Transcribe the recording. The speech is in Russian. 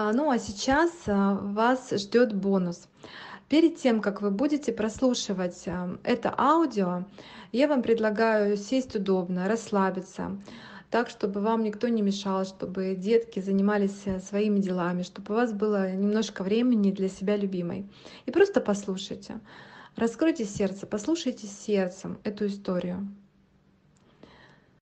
А, ну, а сейчас, а, вас ждет бонус. Перед тем, как вы будете прослушивать, а, это аудио, я вам предлагаю сесть удобно, расслабиться, так, чтобы вам никто не мешал, чтобы детки занимались, своими делами, чтобы у вас было немножко времени для себя любимой. И просто послушайте. Раскройте сердце, послушайте сердцем эту историю.